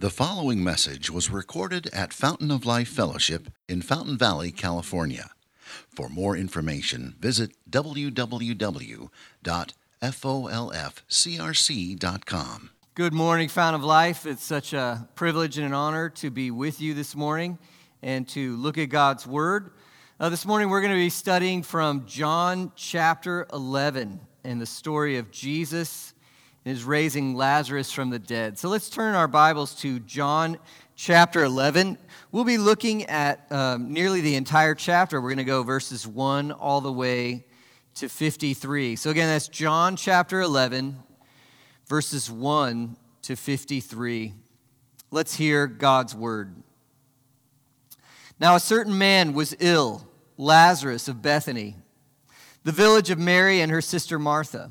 The following message was recorded at Fountain of Life Fellowship in Fountain Valley, California. For more information, visit www.folfcrc.com. Good morning, Fountain of Life. It's such a privilege and an honor to be with you this morning and to look at God's Word. Uh, this morning, we're going to be studying from John chapter 11 and the story of Jesus is raising Lazarus from the dead. So let's turn our Bibles to John chapter 11. We'll be looking at um, nearly the entire chapter. We're going to go verses 1 all the way to 53. So again, that's John chapter 11, verses 1 to 53. Let's hear God's word. Now, a certain man was ill, Lazarus of Bethany, the village of Mary and her sister Martha.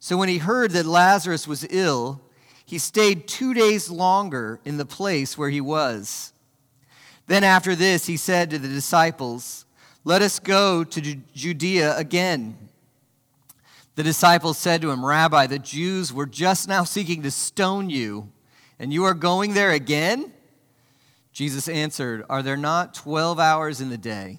So when he heard that Lazarus was ill, he stayed two days longer in the place where he was. Then after this, he said to the disciples, Let us go to Judea again. The disciples said to him, Rabbi, the Jews were just now seeking to stone you, and you are going there again? Jesus answered, Are there not 12 hours in the day?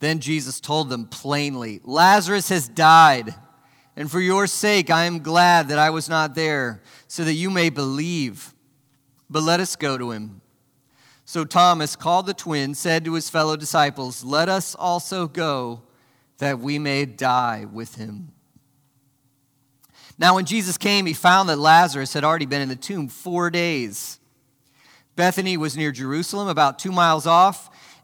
Then Jesus told them plainly, Lazarus has died, and for your sake I am glad that I was not there, so that you may believe. But let us go to him. So Thomas, called the twin, said to his fellow disciples, Let us also go, that we may die with him. Now, when Jesus came, he found that Lazarus had already been in the tomb four days. Bethany was near Jerusalem, about two miles off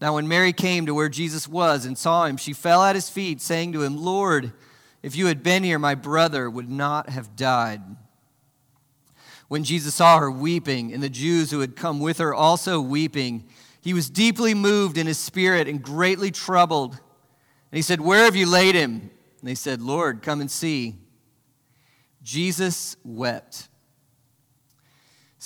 Now, when Mary came to where Jesus was and saw him, she fell at his feet, saying to him, Lord, if you had been here, my brother would not have died. When Jesus saw her weeping, and the Jews who had come with her also weeping, he was deeply moved in his spirit and greatly troubled. And he said, Where have you laid him? And they said, Lord, come and see. Jesus wept.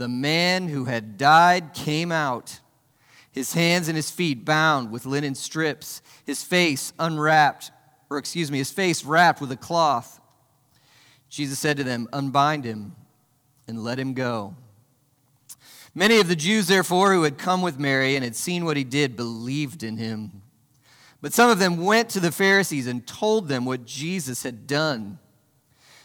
The man who had died came out, his hands and his feet bound with linen strips, his face unwrapped, or excuse me, his face wrapped with a cloth. Jesus said to them, Unbind him and let him go. Many of the Jews, therefore, who had come with Mary and had seen what he did, believed in him. But some of them went to the Pharisees and told them what Jesus had done.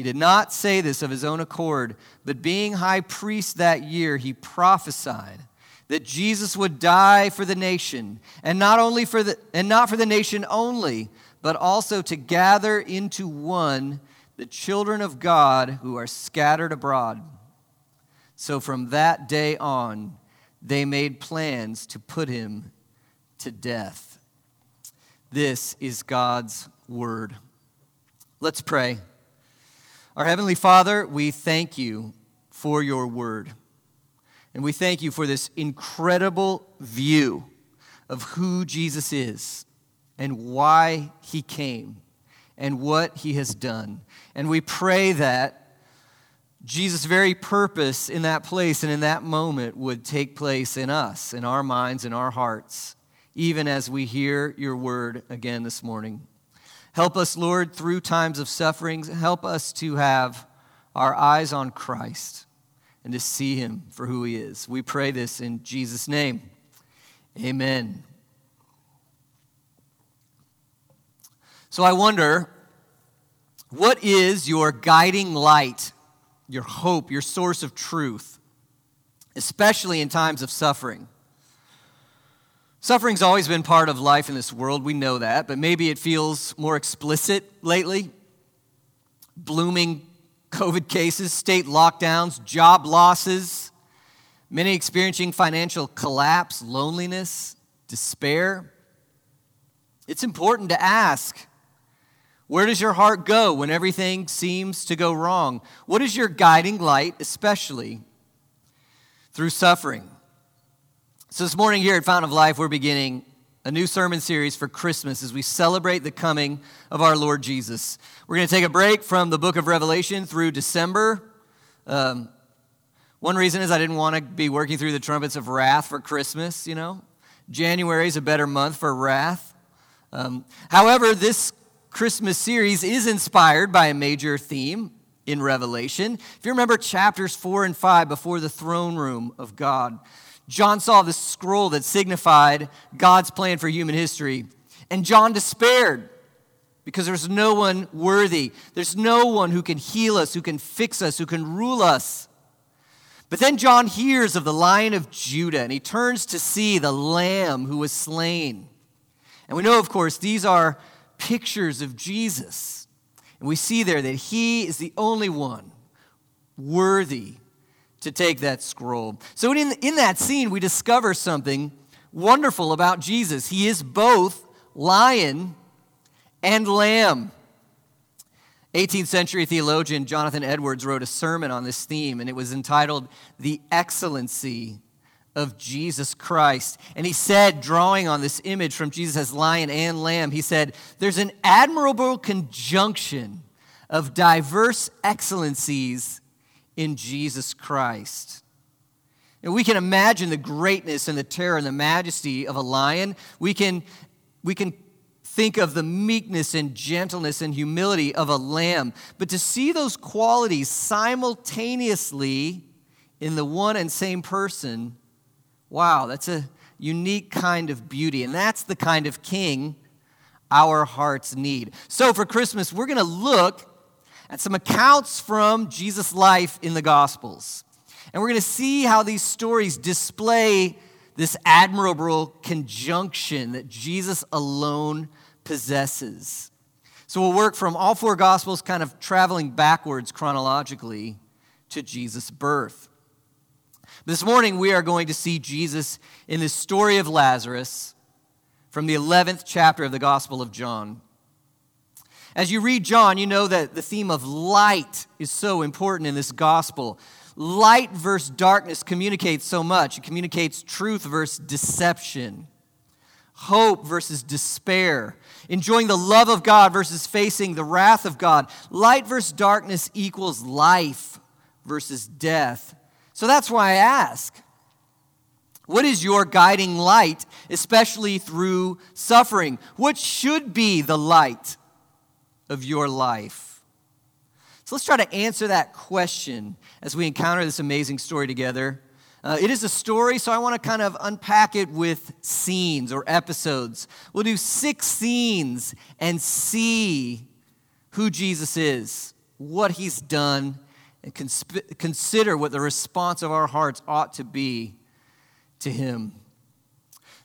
He did not say this of his own accord, but being high priest that year, he prophesied that Jesus would die for the nation, and not only for the and not for the nation only, but also to gather into one the children of God who are scattered abroad. So from that day on, they made plans to put him to death. This is God's word. Let's pray. Our Heavenly Father, we thank you for your word. And we thank you for this incredible view of who Jesus is and why he came and what he has done. And we pray that Jesus' very purpose in that place and in that moment would take place in us, in our minds, in our hearts, even as we hear your word again this morning. Help us, Lord, through times of sufferings. Help us to have our eyes on Christ and to see him for who he is. We pray this in Jesus' name. Amen. So I wonder what is your guiding light, your hope, your source of truth, especially in times of suffering? Suffering's always been part of life in this world, we know that, but maybe it feels more explicit lately. Blooming COVID cases, state lockdowns, job losses, many experiencing financial collapse, loneliness, despair. It's important to ask where does your heart go when everything seems to go wrong? What is your guiding light, especially through suffering? So, this morning here at Fountain of Life, we're beginning a new sermon series for Christmas as we celebrate the coming of our Lord Jesus. We're going to take a break from the book of Revelation through December. Um, one reason is I didn't want to be working through the trumpets of wrath for Christmas, you know. January is a better month for wrath. Um, however, this Christmas series is inspired by a major theme in Revelation. If you remember chapters four and five before the throne room of God, John saw the scroll that signified God's plan for human history. And John despaired because there's no one worthy. There's no one who can heal us, who can fix us, who can rule us. But then John hears of the lion of Judah and he turns to see the lamb who was slain. And we know, of course, these are pictures of Jesus. And we see there that he is the only one worthy to take that scroll. So, in, in that scene, we discover something wonderful about Jesus. He is both lion and lamb. 18th century theologian Jonathan Edwards wrote a sermon on this theme, and it was entitled The Excellency of Jesus Christ. And he said, drawing on this image from Jesus as lion and lamb, he said, There's an admirable conjunction of diverse excellencies in Jesus Christ. And we can imagine the greatness and the terror and the majesty of a lion. We can, we can think of the meekness and gentleness and humility of a lamb. But to see those qualities simultaneously in the one and same person, wow, that's a unique kind of beauty. And that's the kind of king our hearts need. So for Christmas, we're going to look at some accounts from Jesus' life in the Gospels. And we're going to see how these stories display this admirable conjunction that Jesus alone possesses. So we'll work from all four Gospels, kind of traveling backwards chronologically to Jesus' birth. This morning, we are going to see Jesus in the story of Lazarus from the 11th chapter of the Gospel of John. As you read John, you know that the theme of light is so important in this gospel. Light versus darkness communicates so much. It communicates truth versus deception, hope versus despair, enjoying the love of God versus facing the wrath of God. Light versus darkness equals life versus death. So that's why I ask what is your guiding light, especially through suffering? What should be the light of your life? So let's try to answer that question as we encounter this amazing story together. Uh, it is a story, so I want to kind of unpack it with scenes or episodes. We'll do six scenes and see who Jesus is, what he's done, and consp- consider what the response of our hearts ought to be to him.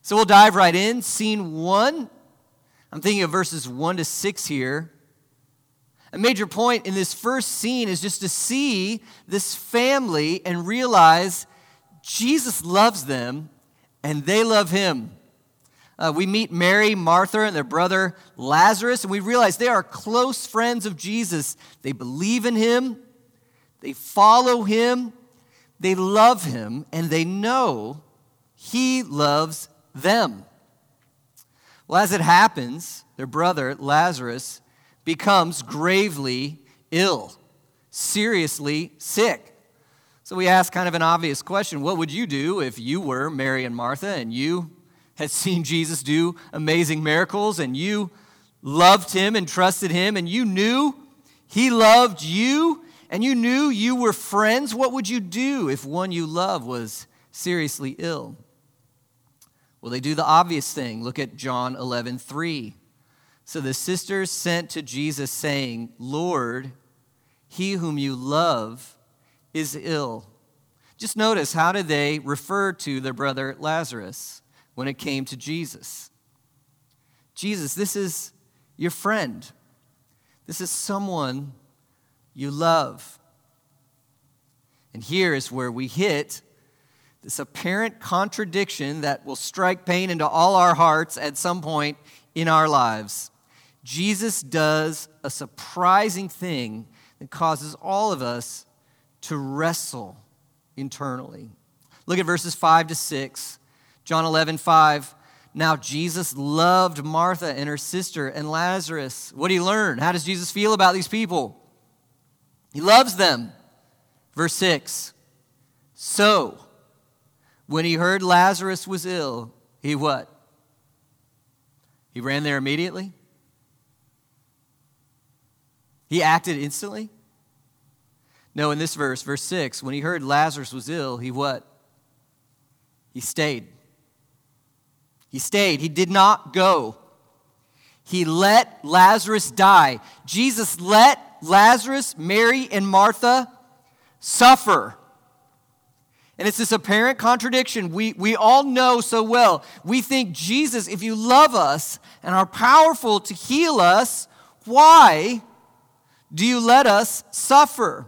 So we'll dive right in. Scene one. I'm thinking of verses one to six here. A major point in this first scene is just to see this family and realize Jesus loves them and they love him. Uh, we meet Mary, Martha, and their brother Lazarus, and we realize they are close friends of Jesus. They believe in him, they follow him, they love him, and they know he loves them. Well, as it happens, their brother, Lazarus, becomes gravely ill, seriously sick. So we ask kind of an obvious question What would you do if you were Mary and Martha and you had seen Jesus do amazing miracles and you loved him and trusted him and you knew he loved you and you knew you were friends? What would you do if one you love was seriously ill? Well, they do the obvious thing. Look at John 11, 3. So the sisters sent to Jesus, saying, Lord, he whom you love is ill. Just notice how did they refer to their brother Lazarus when it came to Jesus? Jesus, this is your friend. This is someone you love. And here is where we hit this apparent contradiction that will strike pain into all our hearts at some point in our lives. Jesus does a surprising thing that causes all of us to wrestle internally. Look at verses 5 to 6. John 11, 5. Now, Jesus loved Martha and her sister and Lazarus. What do you learn? How does Jesus feel about these people? He loves them. Verse 6. So, when he heard Lazarus was ill, he what? He ran there immediately? He acted instantly? No, in this verse, verse 6, when he heard Lazarus was ill, he what? He stayed. He stayed. He did not go. He let Lazarus die. Jesus let Lazarus, Mary, and Martha suffer. And it's this apparent contradiction we, we all know so well. We think, Jesus, if you love us and are powerful to heal us, why do you let us suffer?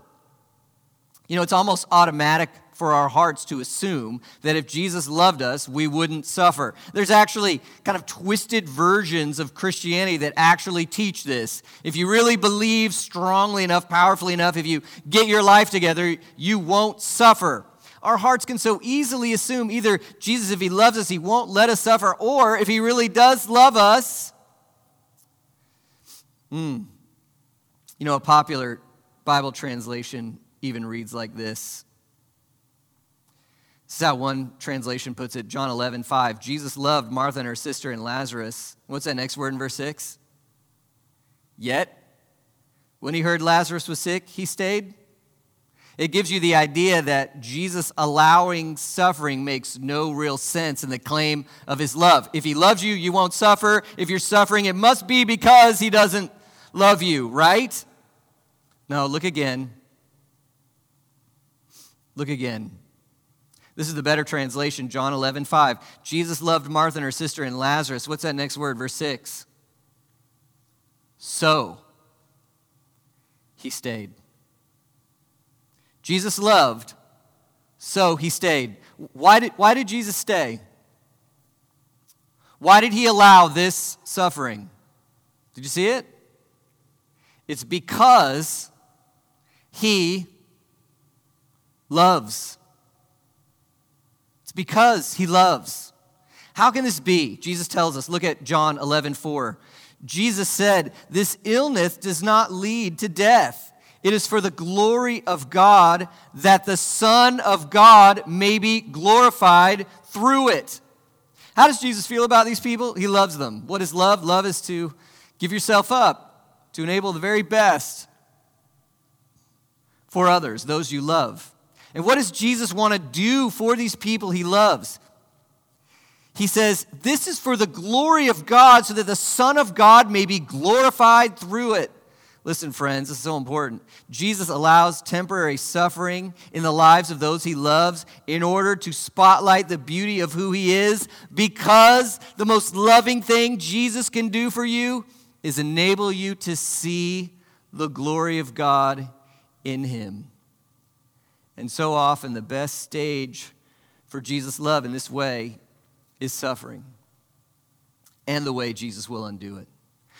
You know, it's almost automatic for our hearts to assume that if Jesus loved us, we wouldn't suffer. There's actually kind of twisted versions of Christianity that actually teach this. If you really believe strongly enough, powerfully enough, if you get your life together, you won't suffer our hearts can so easily assume either Jesus, if he loves us, he won't let us suffer, or if he really does love us, hmm. You know, a popular Bible translation even reads like this. This is how one translation puts it John 11, 5. Jesus loved Martha and her sister and Lazarus. What's that next word in verse 6? Yet, when he heard Lazarus was sick, he stayed It gives you the idea that Jesus allowing suffering makes no real sense in the claim of his love. If he loves you, you won't suffer. If you're suffering, it must be because he doesn't love you, right? No, look again. Look again. This is the better translation, John 11, 5. Jesus loved Martha and her sister and Lazarus. What's that next word? Verse 6. So he stayed. Jesus loved, so he stayed. Why did, why did Jesus stay? Why did he allow this suffering? Did you see it? It's because he loves. It's because he loves. How can this be? Jesus tells us. Look at John 11, 4. Jesus said, This illness does not lead to death. It is for the glory of God that the Son of God may be glorified through it. How does Jesus feel about these people? He loves them. What is love? Love is to give yourself up, to enable the very best for others, those you love. And what does Jesus want to do for these people he loves? He says, This is for the glory of God, so that the Son of God may be glorified through it. Listen, friends, this is so important. Jesus allows temporary suffering in the lives of those he loves in order to spotlight the beauty of who he is, because the most loving thing Jesus can do for you is enable you to see the glory of God in him. And so often, the best stage for Jesus' love in this way is suffering and the way Jesus will undo it.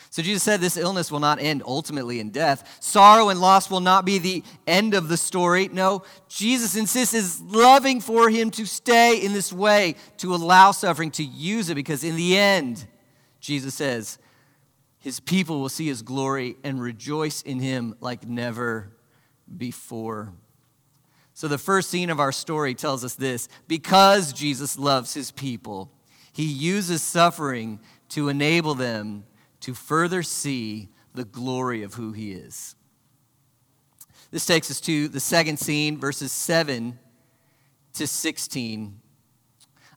So Jesus said this illness will not end ultimately in death. Sorrow and loss will not be the end of the story. No, Jesus insists is loving for him to stay in this way, to allow suffering, to use it, because in the end, Jesus says, his people will see his glory and rejoice in him like never before. So, the first scene of our story tells us this because Jesus loves his people, he uses suffering to enable them to further see the glory of who he is. This takes us to the second scene, verses 7 to 16.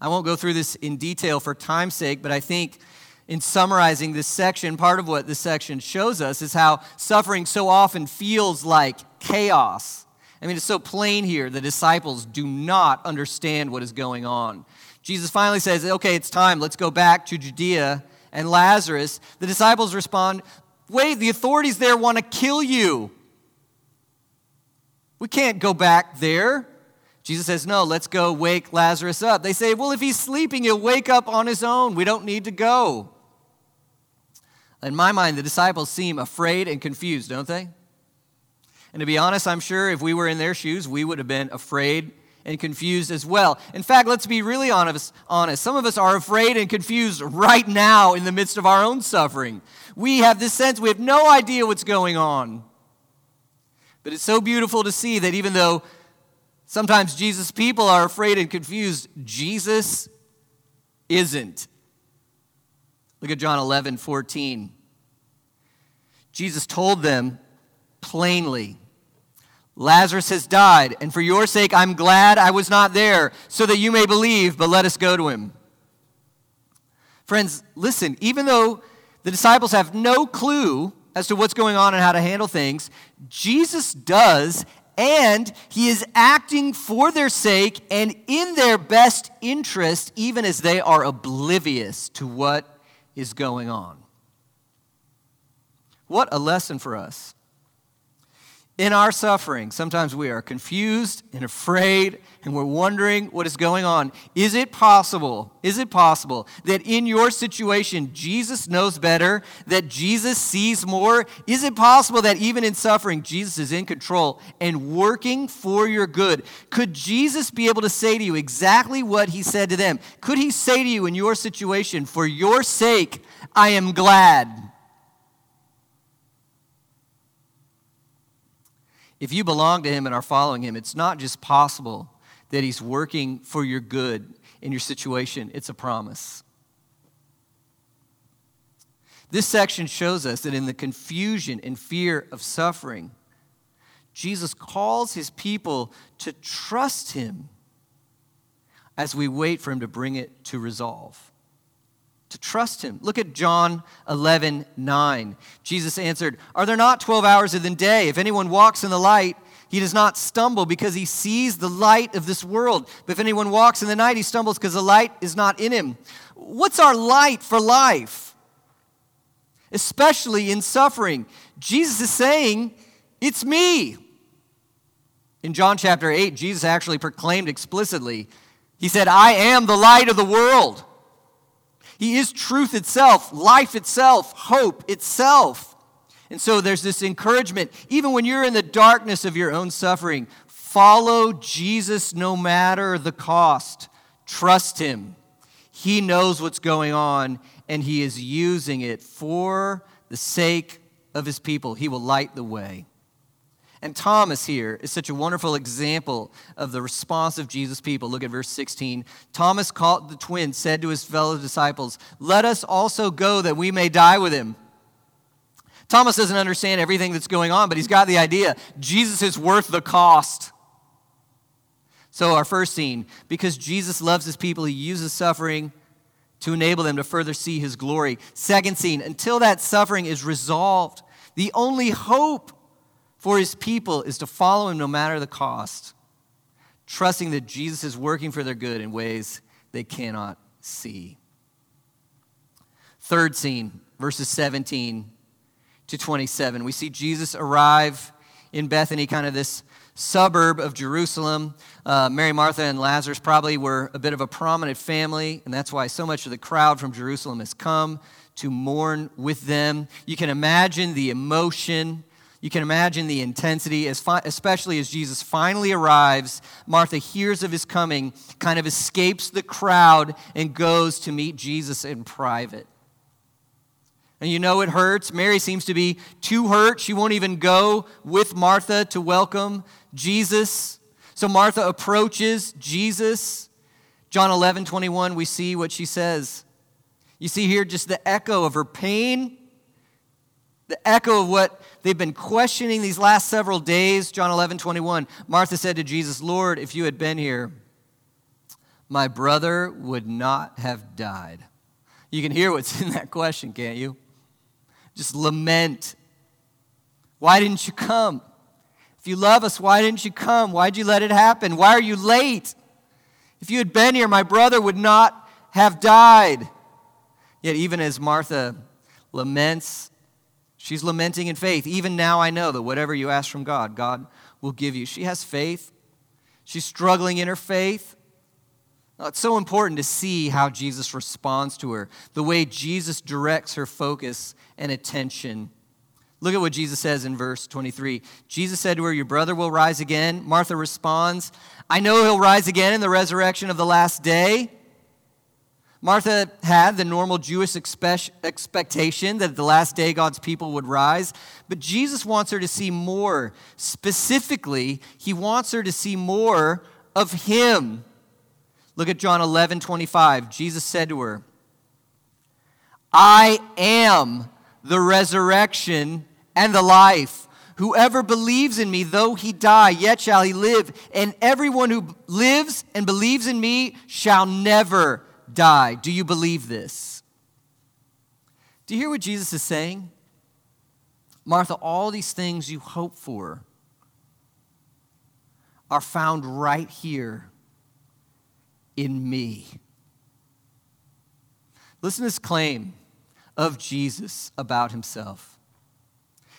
I won't go through this in detail for time's sake, but I think in summarizing this section, part of what this section shows us is how suffering so often feels like chaos I mean, it's so plain here. The disciples do not understand what is going on. Jesus finally says, Okay, it's time. Let's go back to Judea and Lazarus. The disciples respond, Wait, the authorities there want to kill you. We can't go back there. Jesus says, No, let's go wake Lazarus up. They say, Well, if he's sleeping, he'll wake up on his own. We don't need to go. In my mind, the disciples seem afraid and confused, don't they? And to be honest, I'm sure if we were in their shoes, we would have been afraid and confused as well. In fact, let's be really honest, honest. Some of us are afraid and confused right now in the midst of our own suffering. We have this sense we have no idea what's going on. But it's so beautiful to see that even though sometimes Jesus' people are afraid and confused, Jesus isn't. Look at John 11, 14. Jesus told them plainly, Lazarus has died, and for your sake I'm glad I was not there, so that you may believe, but let us go to him. Friends, listen, even though the disciples have no clue as to what's going on and how to handle things, Jesus does, and he is acting for their sake and in their best interest, even as they are oblivious to what is going on. What a lesson for us in our suffering, sometimes we are confused and afraid and we're wondering what is going on. Is it possible? Is it possible that in your situation, Jesus knows better, that Jesus sees more? Is it possible that even in suffering, Jesus is in control and working for your good? Could Jesus be able to say to you exactly what he said to them? Could he say to you in your situation, For your sake, I am glad? If you belong to Him and are following Him, it's not just possible that He's working for your good in your situation, it's a promise. This section shows us that in the confusion and fear of suffering, Jesus calls his people to trust him as we wait for him to bring it to resolve. To trust him. Look at John 11, 9. Jesus answered, Are there not 12 hours of the day? If anyone walks in the light, he does not stumble because he sees the light of this world. But if anyone walks in the night, he stumbles because the light is not in him. What's our light for life? Especially in suffering. Jesus is saying, It's me. In John chapter 8, Jesus actually proclaimed explicitly, He said, I am the light of the world. He is truth itself, life itself, hope itself. And so there's this encouragement, even when you're in the darkness of your own suffering, follow Jesus no matter the cost. Trust Him. He knows what's going on, and He is using it for the sake of His people. He will light the way. And Thomas here is such a wonderful example of the response of Jesus' people. Look at verse 16. Thomas called the twin, said to his fellow disciples, Let us also go that we may die with him. Thomas doesn't understand everything that's going on, but he's got the idea Jesus is worth the cost. So, our first scene, because Jesus loves his people, he uses suffering to enable them to further see his glory. Second scene, until that suffering is resolved, the only hope for his people is to follow him no matter the cost, trusting that Jesus is working for their good in ways they cannot see. Third scene, verses 17 to 27. We see Jesus arrive in Bethany, kind of this suburb of Jerusalem. Uh, Mary, Martha, and Lazarus probably were a bit of a prominent family, and that's why so much of the crowd from Jerusalem has come to mourn with them. You can imagine the emotion you can imagine the intensity, especially as Jesus finally arrives. Martha hears of his coming, kind of escapes the crowd, and goes to meet Jesus in private. And you know it hurts. Mary seems to be too hurt. She won't even go with Martha to welcome Jesus. So Martha approaches Jesus. John 11, 21, we see what she says. You see here just the echo of her pain, the echo of what they've been questioning these last several days. John 11, 21. Martha said to Jesus, Lord, if you had been here, my brother would not have died. You can hear what's in that question, can't you? Just lament. Why didn't you come? If you love us, why didn't you come? Why'd you let it happen? Why are you late? If you had been here, my brother would not have died. Yet, even as Martha laments She's lamenting in faith. Even now, I know that whatever you ask from God, God will give you. She has faith. She's struggling in her faith. Uh, it's so important to see how Jesus responds to her, the way Jesus directs her focus and attention. Look at what Jesus says in verse 23. Jesus said to her, Your brother will rise again. Martha responds, I know he'll rise again in the resurrection of the last day. Martha had the normal Jewish expectation that the last day God's people would rise, but Jesus wants her to see more. Specifically, he wants her to see more of him. Look at John 11 25. Jesus said to her, I am the resurrection and the life. Whoever believes in me, though he die, yet shall he live. And everyone who lives and believes in me shall never die. Do you believe this? Do you hear what Jesus is saying? Martha, all these things you hope for are found right here in me. Listen to this claim of Jesus about himself.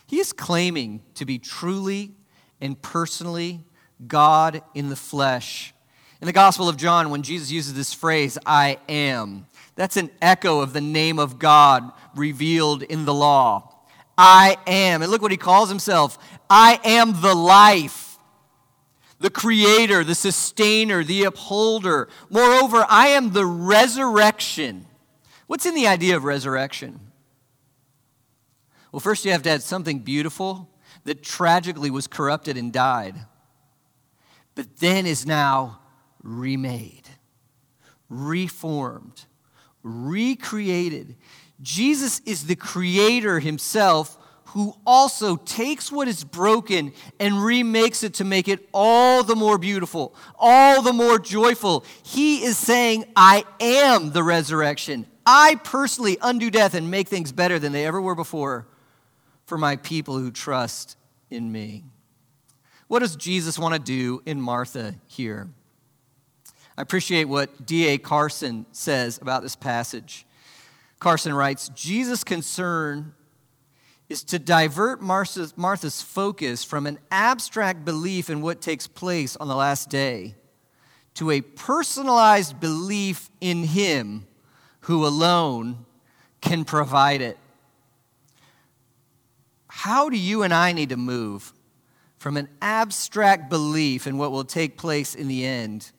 He is claiming to be truly and personally God in the flesh in the Gospel of John, when Jesus uses this phrase, I am, that's an echo of the name of God revealed in the law. I am. And look what he calls himself I am the life, the creator, the sustainer, the upholder. Moreover, I am the resurrection. What's in the idea of resurrection? Well, first you have to have something beautiful that tragically was corrupted and died, but then is now remade, reformed, recreated. Jesus is the creator himself who also takes what is broken and remakes it to make it all the more beautiful, all the more joyful. He is saying, I am the resurrection. I personally undo death and make things better than they ever were before for my people who trust in me. What does Jesus want to do in Martha here? I appreciate what D.A. Carson says about this passage. Carson writes Jesus' concern is to divert Martha's, Martha's, focus from an abstract belief in what takes place on the last day to a personalized belief in Him who alone can provide it. How do you and I need to move from an abstract belief in what will take place in the end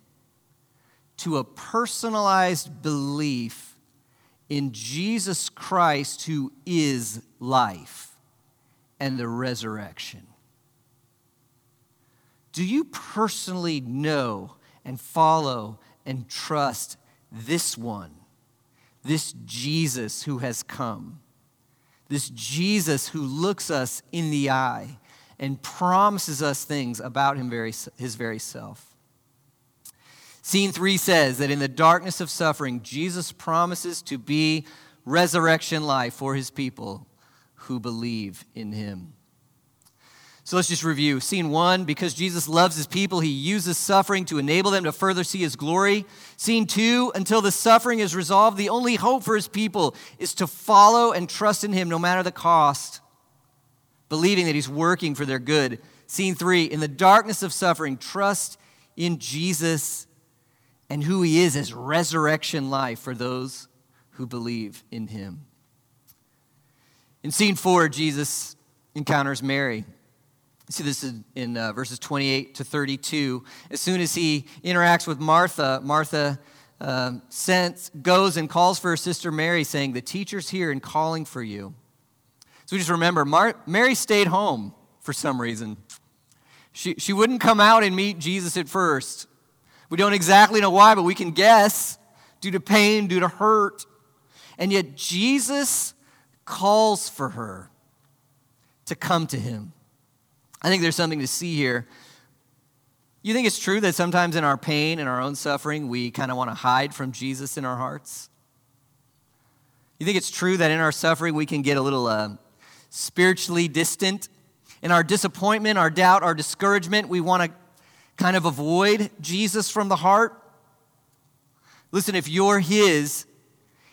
to a personalized belief in Jesus Christ, who is life and the resurrection. Do you personally know and follow and trust this one, this Jesus who has come, this Jesus who looks us in the eye and promises us things about him very, his very self? Scene three says that in the darkness of suffering, Jesus promises to be resurrection life for his people who believe in him. So let's just review. Scene one, because Jesus loves his people, he uses suffering to enable them to further see his glory. Scene two, until the suffering is resolved, the only hope for his people is to follow and trust in him no matter the cost, believing that he's working for their good. Scene three, in the darkness of suffering, trust in Jesus and who he is as resurrection life for those who believe in him. In scene four, Jesus encounters Mary. You see this in, in uh, verses 28 to 32. As soon as he interacts with Martha, Martha sends, goes and calls for her sister Mary, saying, The teacher's here and calling for you. So we just remember, Mar- Mary stayed home for some reason. She, she wouldn't come out and meet Jesus at first. We don't exactly know why, but we can guess due to pain, due to hurt. And yet Jesus calls for her to come to him. I think there's something to see here. You think it's true that sometimes in our pain and our own suffering, we kind of want to hide from Jesus in our hearts? You think it's true that in our suffering, we can get a little uh, spiritually distant? In our disappointment, our doubt, our discouragement, we want to kind of avoid Jesus from the heart? Listen, if you're His,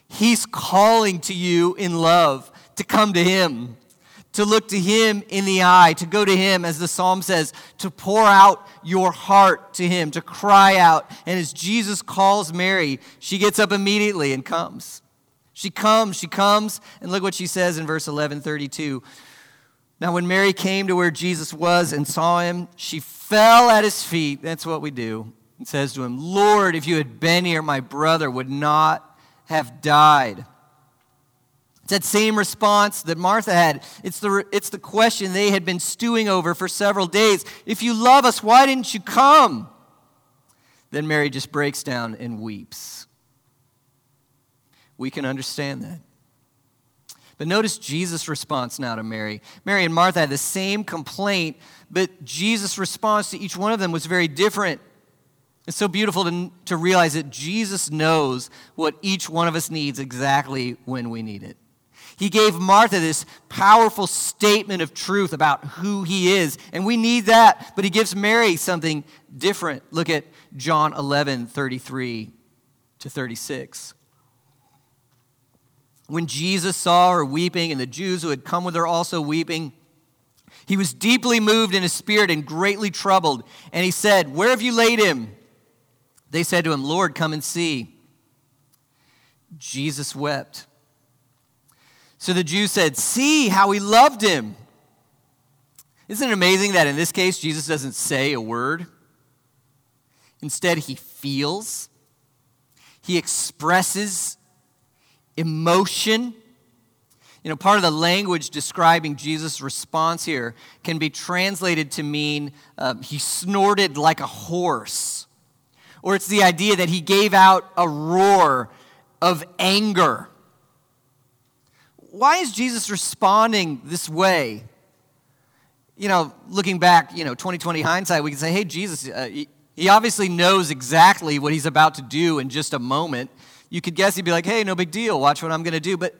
He's calling to you in love to come to Him, to look to Him in the eye, to go to Him, as the psalm says, to pour out your heart to Him, to cry out. And as Jesus calls Mary, she gets up immediately and comes. She comes, she comes, and look what she says in verse 11 32. Now, when Mary came to where Jesus was and saw him, she fell at his feet. That's what we do. And says to him, Lord, if you had been here, my brother would not have died. It's that same response that Martha had. It's the, it's the question they had been stewing over for several days. If you love us, why didn't you come? Then Mary just breaks down and weeps. We can understand that. But notice Jesus' response now to Mary. Mary and Martha had the same complaint, but Jesus' response to each one of them was very different. It's so beautiful to, to realize that Jesus knows what each one of us needs exactly when we need it. He gave Martha this powerful statement of truth about who he is, and we need that, but he gives Mary something different. Look at John 11 33 to 36. When Jesus saw her weeping, and the Jews who had come with her also weeping, he was deeply moved in his spirit and greatly troubled. And he said, Where have you laid him? They said to him, Lord, come and see. Jesus wept. So the Jews said, See how he loved him. Isn't it amazing that in this case, Jesus doesn't say a word? Instead, he feels, he expresses emotion. You know, part of the language describing Jesus' response here can be translated to mean uh, he snorted like a horse. Or it's the idea that he gave out a roar of anger. why is Jesus responding this way? You know, looking back, you know, 2020 hindsight, we can say, hey, Jesus, uh, he, he obviously knows exactly what he's about to do in just a moment. You could guess he'd be like, hey, no big deal, watch what I'm going to do. But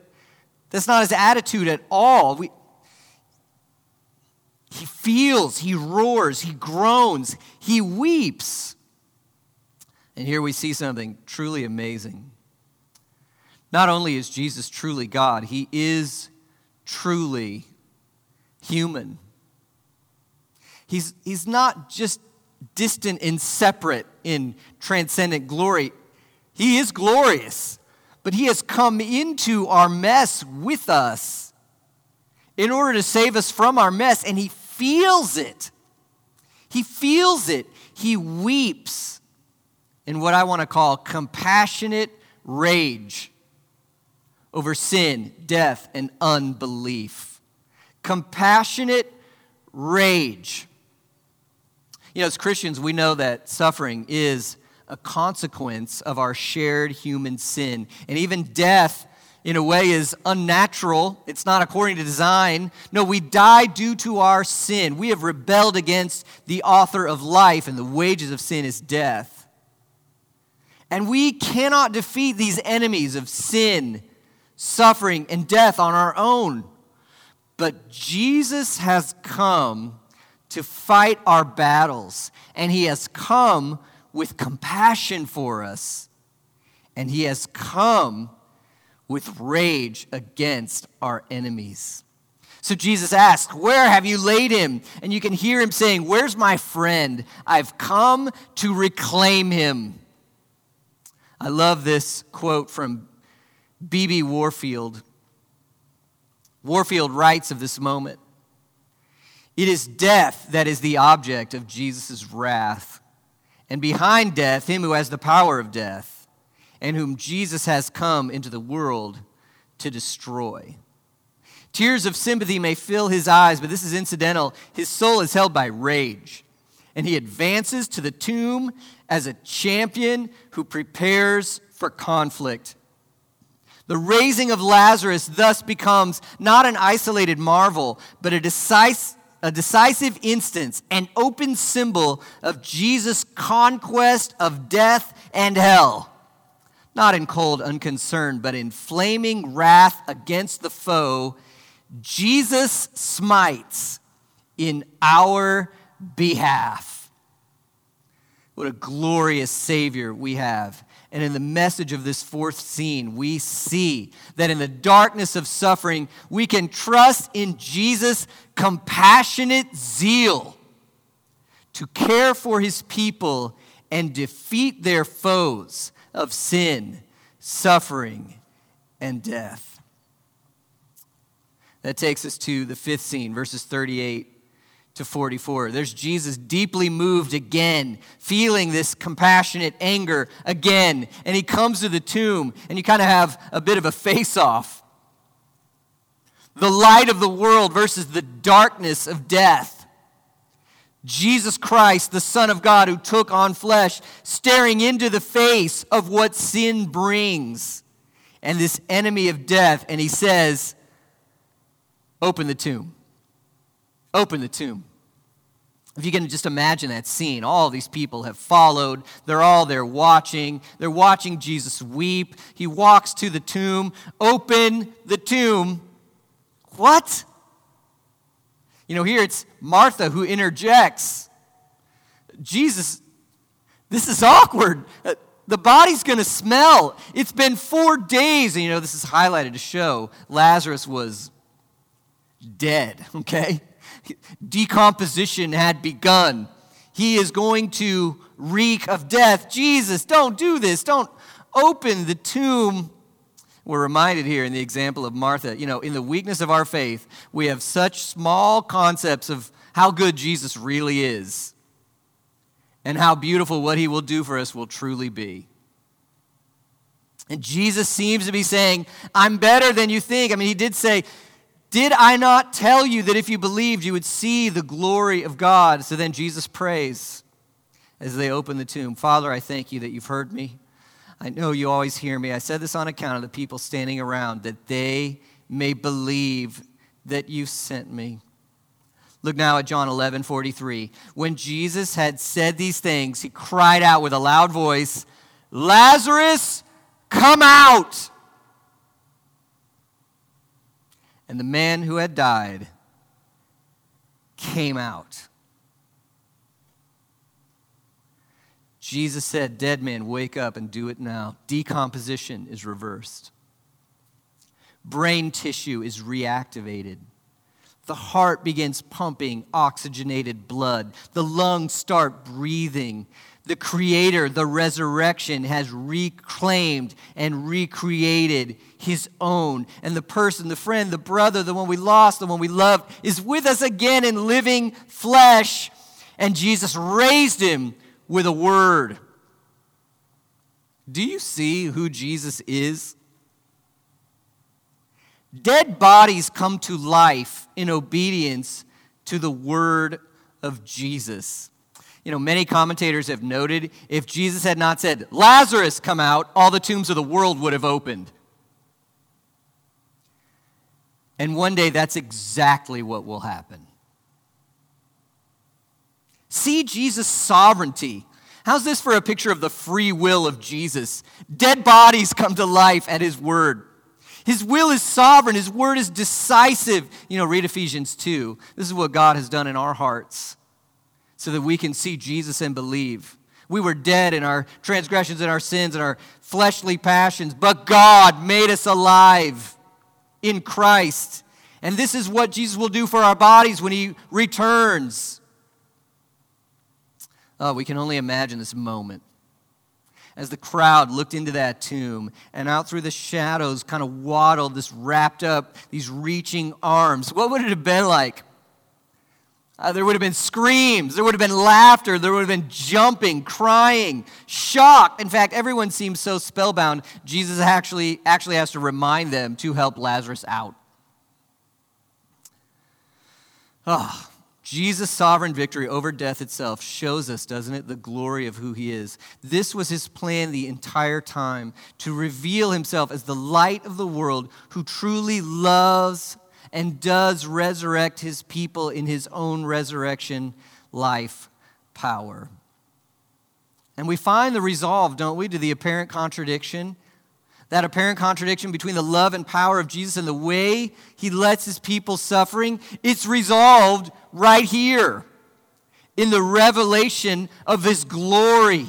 that's not his attitude at all. We, he feels, he roars, he groans, he weeps. And here we see something truly amazing. Not only is Jesus truly God, he is truly human. He's, he's not just distant and separate in transcendent glory, he is glorious, but he has come into our mess with us in order to save us from our mess, and he feels it. He feels it. He weeps in what I want to call compassionate rage over sin, death, and unbelief. Compassionate rage. You know, as Christians, we know that suffering is a consequence of our shared human sin. And even death, in a way, is unnatural. It's not according to design. No, we die due to our sin. We have rebelled against the author of life, and the wages of sin is death. And we cannot defeat these enemies of sin, suffering, and death on our own. But Jesus has come to fight our battles, and He has come with compassion for us, and he has come with rage against our enemies. So Jesus asks, Where have you laid him? And you can hear him saying, Where's my friend? I've come to reclaim him. I love this quote from B.B. Warfield. Warfield writes of this moment It is death that is the object of Jesus' wrath and behind death, him who has the power of death, and whom Jesus has come into the world to destroy. Tears of sympathy may fill his eyes, but this is incidental. His soul is held by rage, and he advances to the tomb as a champion who prepares for conflict. The raising of Lazarus thus becomes not an isolated marvel, but a decisive a decisive instance, an open symbol of Jesus' conquest of death and hell. Not in cold unconcern, but in flaming wrath against the foe, Jesus smites in our behalf. What a glorious Savior we have. And in the message of this fourth scene, we see that in the darkness of suffering, we can trust in Jesus' compassionate zeal to care for his people and defeat their foes of sin, suffering, and death. That takes us to the fifth scene, verses 38 to 44. There's Jesus deeply moved again, feeling this compassionate anger again. And he comes to the tomb, and you kind of have a bit of a face off. The light of the world versus the darkness of death. Jesus Christ, the Son of God, who took on flesh, staring into the face of what sin brings and this enemy of death. And he says, Open the tomb. Open the tomb. If you can just imagine that scene, all these people have followed. They're all there watching. They're watching Jesus weep. He walks to the tomb. Open the tomb. What? You know, here it's Martha who interjects. Jesus, this is awkward. Uh, the body's going to smell. It's been four days. And you know, this is highlighted to show Lazarus was dead, okay? Decomposition had begun. He is going to reek of death. Jesus, don't do this. Don't open the tomb. We're reminded here in the example of Martha, you know, in the weakness of our faith, we have such small concepts of how good Jesus really is and how beautiful what he will do for us will truly be. And Jesus seems to be saying, I'm better than you think. I mean, he did say, did I not tell you that if you believed, you would see the glory of God? So then Jesus prays as they open the tomb Father, I thank you that you've heard me. I know you always hear me. I said this on account of the people standing around, that they may believe that you sent me. Look now at John 11 43. When Jesus had said these things, he cried out with a loud voice, Lazarus, come out! And the man who had died came out. Jesus said, Dead man, wake up and do it now. Decomposition is reversed, brain tissue is reactivated. The heart begins pumping oxygenated blood. The lungs start breathing. The Creator, the resurrection, has reclaimed and recreated His own. And the person, the friend, the brother, the one we lost, the one we loved, is with us again in living flesh. And Jesus raised him with a word. Do you see who Jesus is? Dead bodies come to life in obedience to the word of Jesus. You know, many commentators have noted if Jesus had not said, Lazarus, come out, all the tombs of the world would have opened. And one day that's exactly what will happen. See Jesus' sovereignty. How's this for a picture of the free will of Jesus? Dead bodies come to life at his word. His will is sovereign, His word is decisive. You know, read Ephesians 2. This is what God has done in our hearts so that we can see Jesus and believe. We were dead in our transgressions and our sins and our fleshly passions, but God made us alive in Christ. And this is what Jesus will do for our bodies when He returns. Oh, we can only imagine this moment as the crowd looked into that tomb and out through the shadows kind of waddled this wrapped up, these reaching arms. What would it have been like? Uh, there would have been screams, there would have been laughter, there would have been jumping, crying, shock. In fact, everyone seems so spellbound, Jesus actually, actually has to remind them to help Lazarus out. Oh, Jesus' sovereign victory over death itself shows us, doesn't it, the glory of who he is. This was his plan the entire time to reveal himself as the light of the world who truly loves and does resurrect his people in his own resurrection life power. And we find the resolve, don't we, to the apparent contradiction that apparent contradiction between the love and power of Jesus and the way he lets his people suffering, it's resolved right here in the revelation of his glory,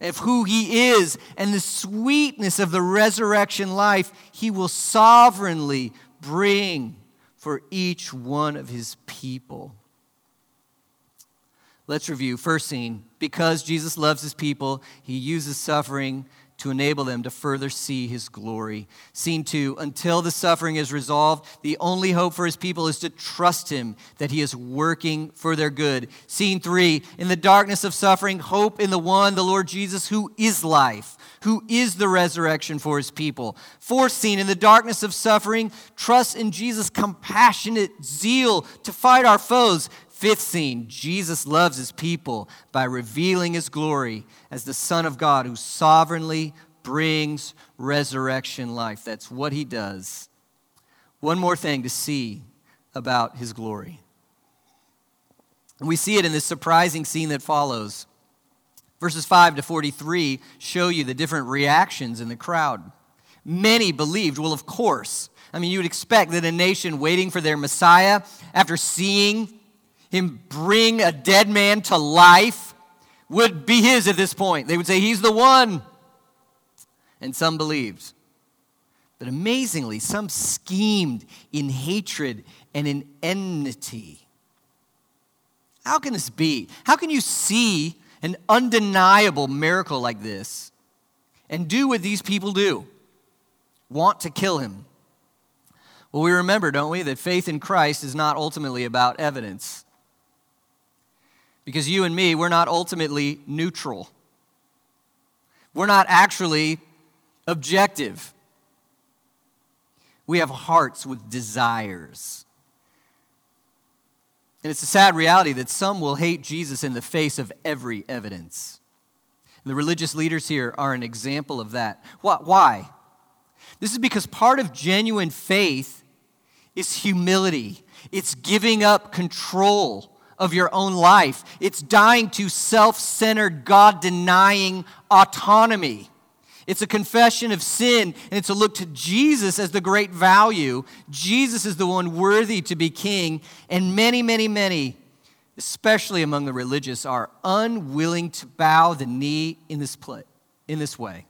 of who he is, and the sweetness of the resurrection life he will sovereignly bring for each one of his people. Let's review. First scene because Jesus loves his people, he uses suffering to enable them to further see his glory. Scene two, until the suffering is resolved, the only hope for his people is to trust him that he is working for their good. Scene three, in the darkness of suffering, hope in the one, the Lord Jesus, who is life, who is the resurrection for his people. Fourth scene, in the darkness of suffering, trust in Jesus' compassionate zeal to fight our foes. Fifth scene, Jesus loves his people by revealing his glory as the Son of God who sovereignly brings resurrection life. That's what he does. One more thing to see about his glory. We see it in this surprising scene that follows. Verses 5 to 43 show you the different reactions in the crowd. Many believed, well, of course. I mean, you would expect that a nation waiting for their Messiah, after seeing him bring a dead man to life would be his at this point. They would say, He's the one. And some believed. But amazingly, some schemed in hatred and in enmity. How can this be? How can you see an undeniable miracle like this and do what these people do? Want to kill him. Well, we remember, don't we, that faith in Christ is not ultimately about evidence. Because you and me, we're not ultimately neutral. We're not actually objective. We have hearts with desires. And it's a sad reality that some will hate Jesus in the face of every evidence. And the religious leaders here are an example of that. Why? This is because part of genuine faith is humility, it's giving up control of your own life, it's dying to self centered, God denying autonomy. It's a confession of sin, and it's a look to Jesus as the great value. Jesus is the one worthy to be king, and many, many, many, especially among the religious, are unwilling to bow the knee in this, play, in this way.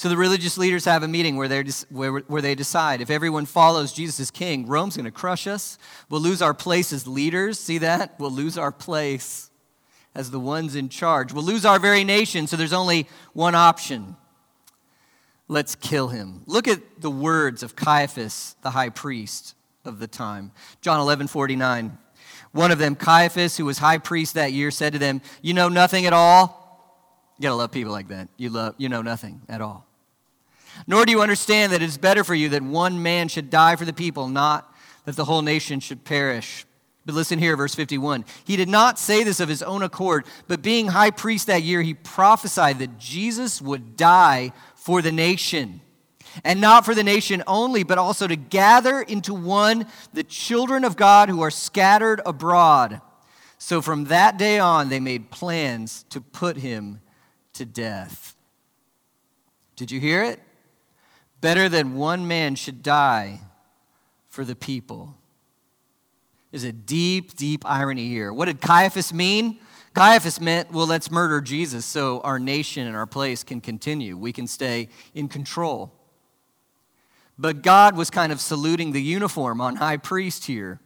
So the religious leaders have a meeting where, where, where they decide if everyone follows Jesus as king, Rome's going to crush us. We'll lose our place as leaders. See that? We'll lose our place as the ones in charge. We'll lose our very nation, so there's only one option. Let's kill him. Look at the words of Caiaphas, the high priest of the time. John 11 49. One of them, Caiaphas, who was high priest that year, said to them, You know nothing at all? You gotta love people like that. You, love, you know nothing at all. Nor do you understand that it is better for you that one man should die for the people, not that the whole nation should perish. But listen here, verse 51. He did not say this of his own accord, but being high priest that year, he prophesied that Jesus would die for the nation. And not for the nation only, but also to gather into one the children of God who are scattered abroad. So from that day on, they made plans to put him to death. Did you hear it? Better than one man should die for the people. There's a deep, deep irony here. What did Caiaphas mean? Caiaphas meant, well, let's murder Jesus so our nation and our place can continue. We can stay in control. But God was kind of saluting the uniform on high priest here.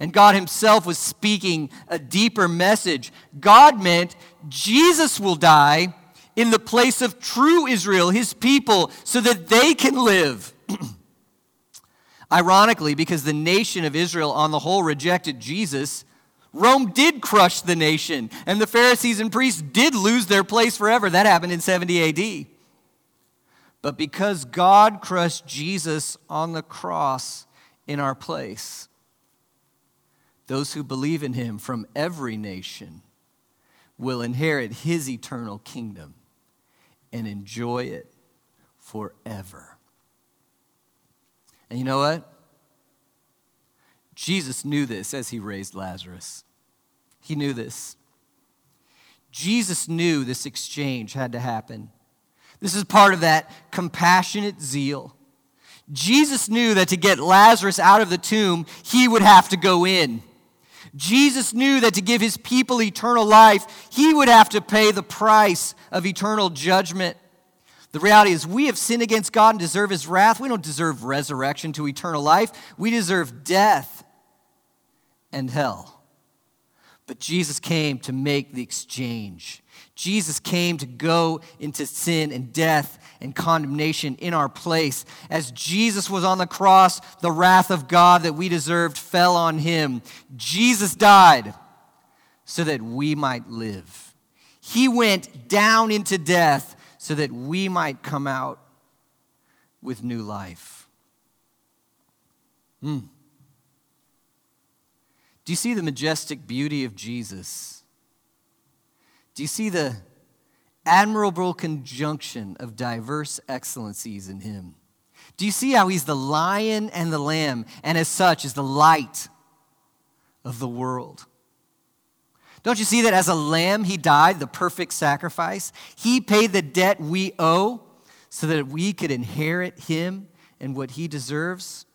And God Himself was speaking a deeper message. God meant Jesus will die in the place of true Israel, His people, so that they can live. Ironically, because the nation of Israel on the whole rejected Jesus, Rome did crush the nation, and the Pharisees and priests did lose their place forever. That happened in 70 AD. But because God crushed Jesus on the cross in our place, those who believe in him from every nation will inherit his eternal kingdom and enjoy it forever. And you know what? Jesus knew this as he raised Lazarus. He knew this. Jesus knew this exchange had to happen. This is part of that compassionate zeal. Jesus knew that to get Lazarus out of the tomb, he would have to go in. Jesus knew that to give his people eternal life, he would have to pay the price of eternal judgment. The reality is, we have sinned against God and deserve his wrath. We don't deserve resurrection to eternal life, we deserve death and hell. But Jesus came to make the exchange. Jesus came to go into sin and death and condemnation in our place. As Jesus was on the cross, the wrath of God that we deserved fell on him. Jesus died so that we might live. He went down into death so that we might come out with new life. Hmm. Do you see the majestic beauty of Jesus? Do you see the admirable conjunction of diverse excellencies in him? Do you see how he's the lion and the lamb, and as such is the light of the world? Don't you see that as a lamb, he died, the perfect sacrifice? He paid the debt we owe so that we could inherit him and what he deserves.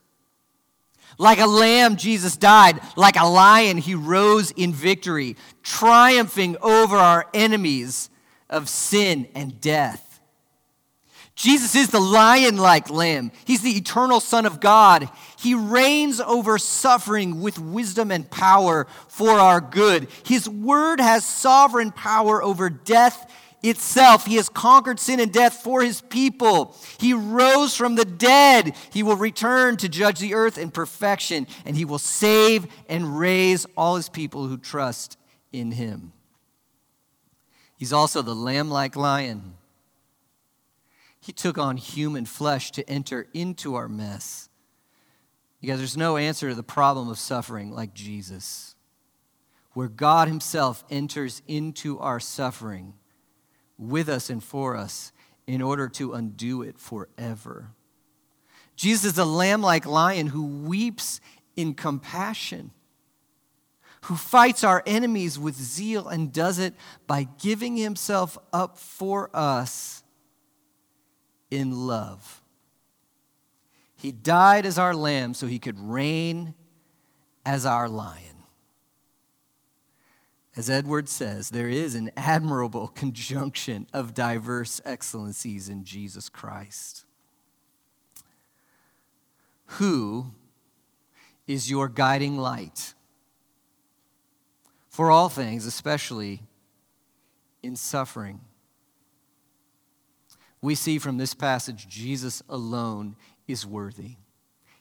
Like a lamb, Jesus died. Like a lion, he rose in victory, triumphing over our enemies of sin and death. Jesus is the lion like lamb. He's the eternal Son of God. He reigns over suffering with wisdom and power for our good. His word has sovereign power over death itself. He has conquered sin and death for his people. He rose from the dead. He will return to judge the earth in perfection, and he will save and raise all his people who trust in him. He's also the lamb like lion he took on human flesh to enter into our mess. Because there's no answer to the problem of suffering like Jesus, where God Himself enters into our suffering with us and for us in order to undo it forever. Jesus is a lamb like lion who weeps in compassion, who fights our enemies with zeal and does it by giving himself up for us in love. He died as our lamb so he could reign as our lion. As Edwards says, there is an admirable conjunction of diverse excellencies in Jesus Christ. Who is your guiding light for all things, especially in suffering? We see from this passage Jesus alone is worthy.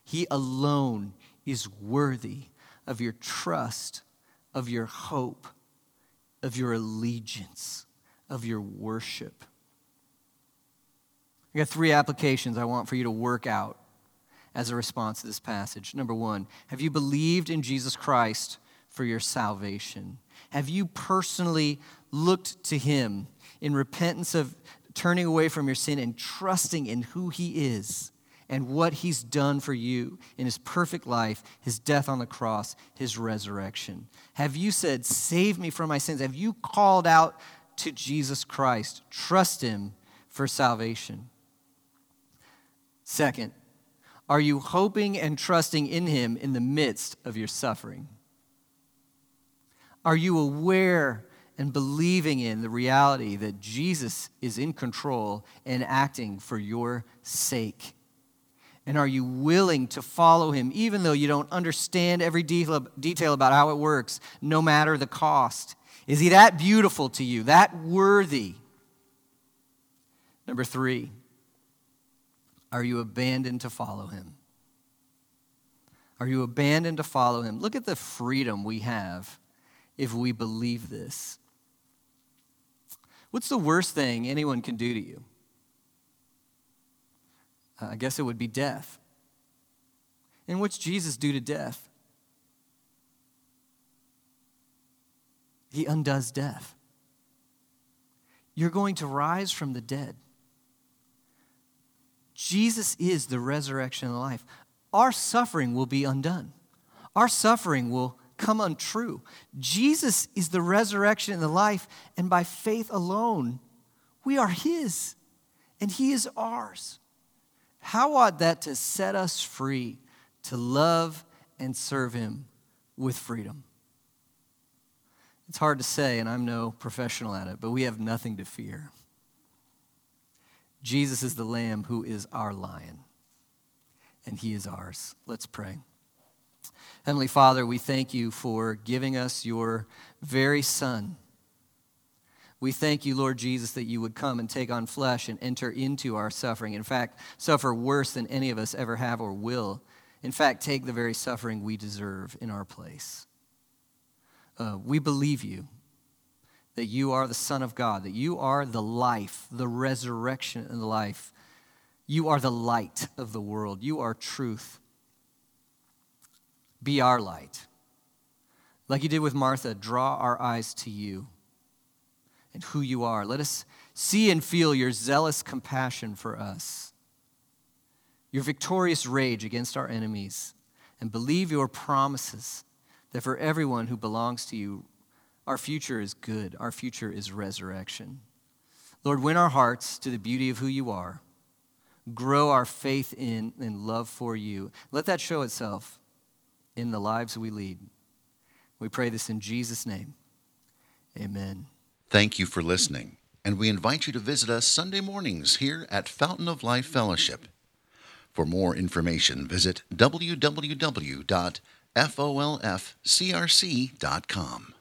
He alone is worthy of your trust, of your hope, of your allegiance, of your worship. I got three applications I want for you to work out as a response to this passage. Number one, have you believed in Jesus Christ for your salvation? Have you personally looked to him in repentance of turning away from your sin and trusting in who he is and what he's done for you in his perfect life, his death on the cross, his resurrection? Have you said, Save me from my sins? Have you called out to Jesus Christ? Trust him for salvation. Second, are you hoping and trusting in him in the midst of your suffering? Are you aware and believing in the reality that Jesus is in control and acting for your sake? And are you willing to follow him even though you don't understand every detail about how it works, no matter the cost? Is he that beautiful to you, that worthy? Number three, are you abandoned to follow him? Are you abandoned to follow him? Look at the freedom we have if we believe this. What's the worst thing anyone can do to you? Uh, I guess it would be death. And what's Jesus do to death? He undoes death. You're going to rise from the dead. Jesus is the resurrection and life. Our suffering will be undone. Our suffering will come untrue. Jesus is the resurrection and the life, and by faith alone, we are His, and He is ours. How ought that to set us free to love and serve Him with freedom? It's hard to say, and I'm no professional at it, but we have nothing to fear. Jesus is the Lamb who is our lion, and He is ours. Let's pray. Heavenly Father, we thank you for giving us your very Son we thank you, Lord Jesus, that you would come and take on flesh and enter into our suffering. In fact, suffer worse than any of us ever have or will. In fact, take the very suffering we deserve in our place. Uh, we believe you that you are the Son of God, that you are the life, the resurrection and the life. You are the light of the world. You are truth. Be our light. Like you did with Martha, draw our eyes to you and who you are. Let us see and feel your zealous compassion for us, your victorious rage against our enemies, and believe your promises that for everyone who belongs to you, our future is good, our future is resurrection. Lord, win our hearts to the beauty of who you are. Grow our faith in and love for you. Let that show itself in the lives we lead. We pray this in Jesus' name. Amen. Thank you for listening, and we invite you to visit us Sunday mornings here at Fountain of Life Fellowship. For more information, visit www.folfcrc.com.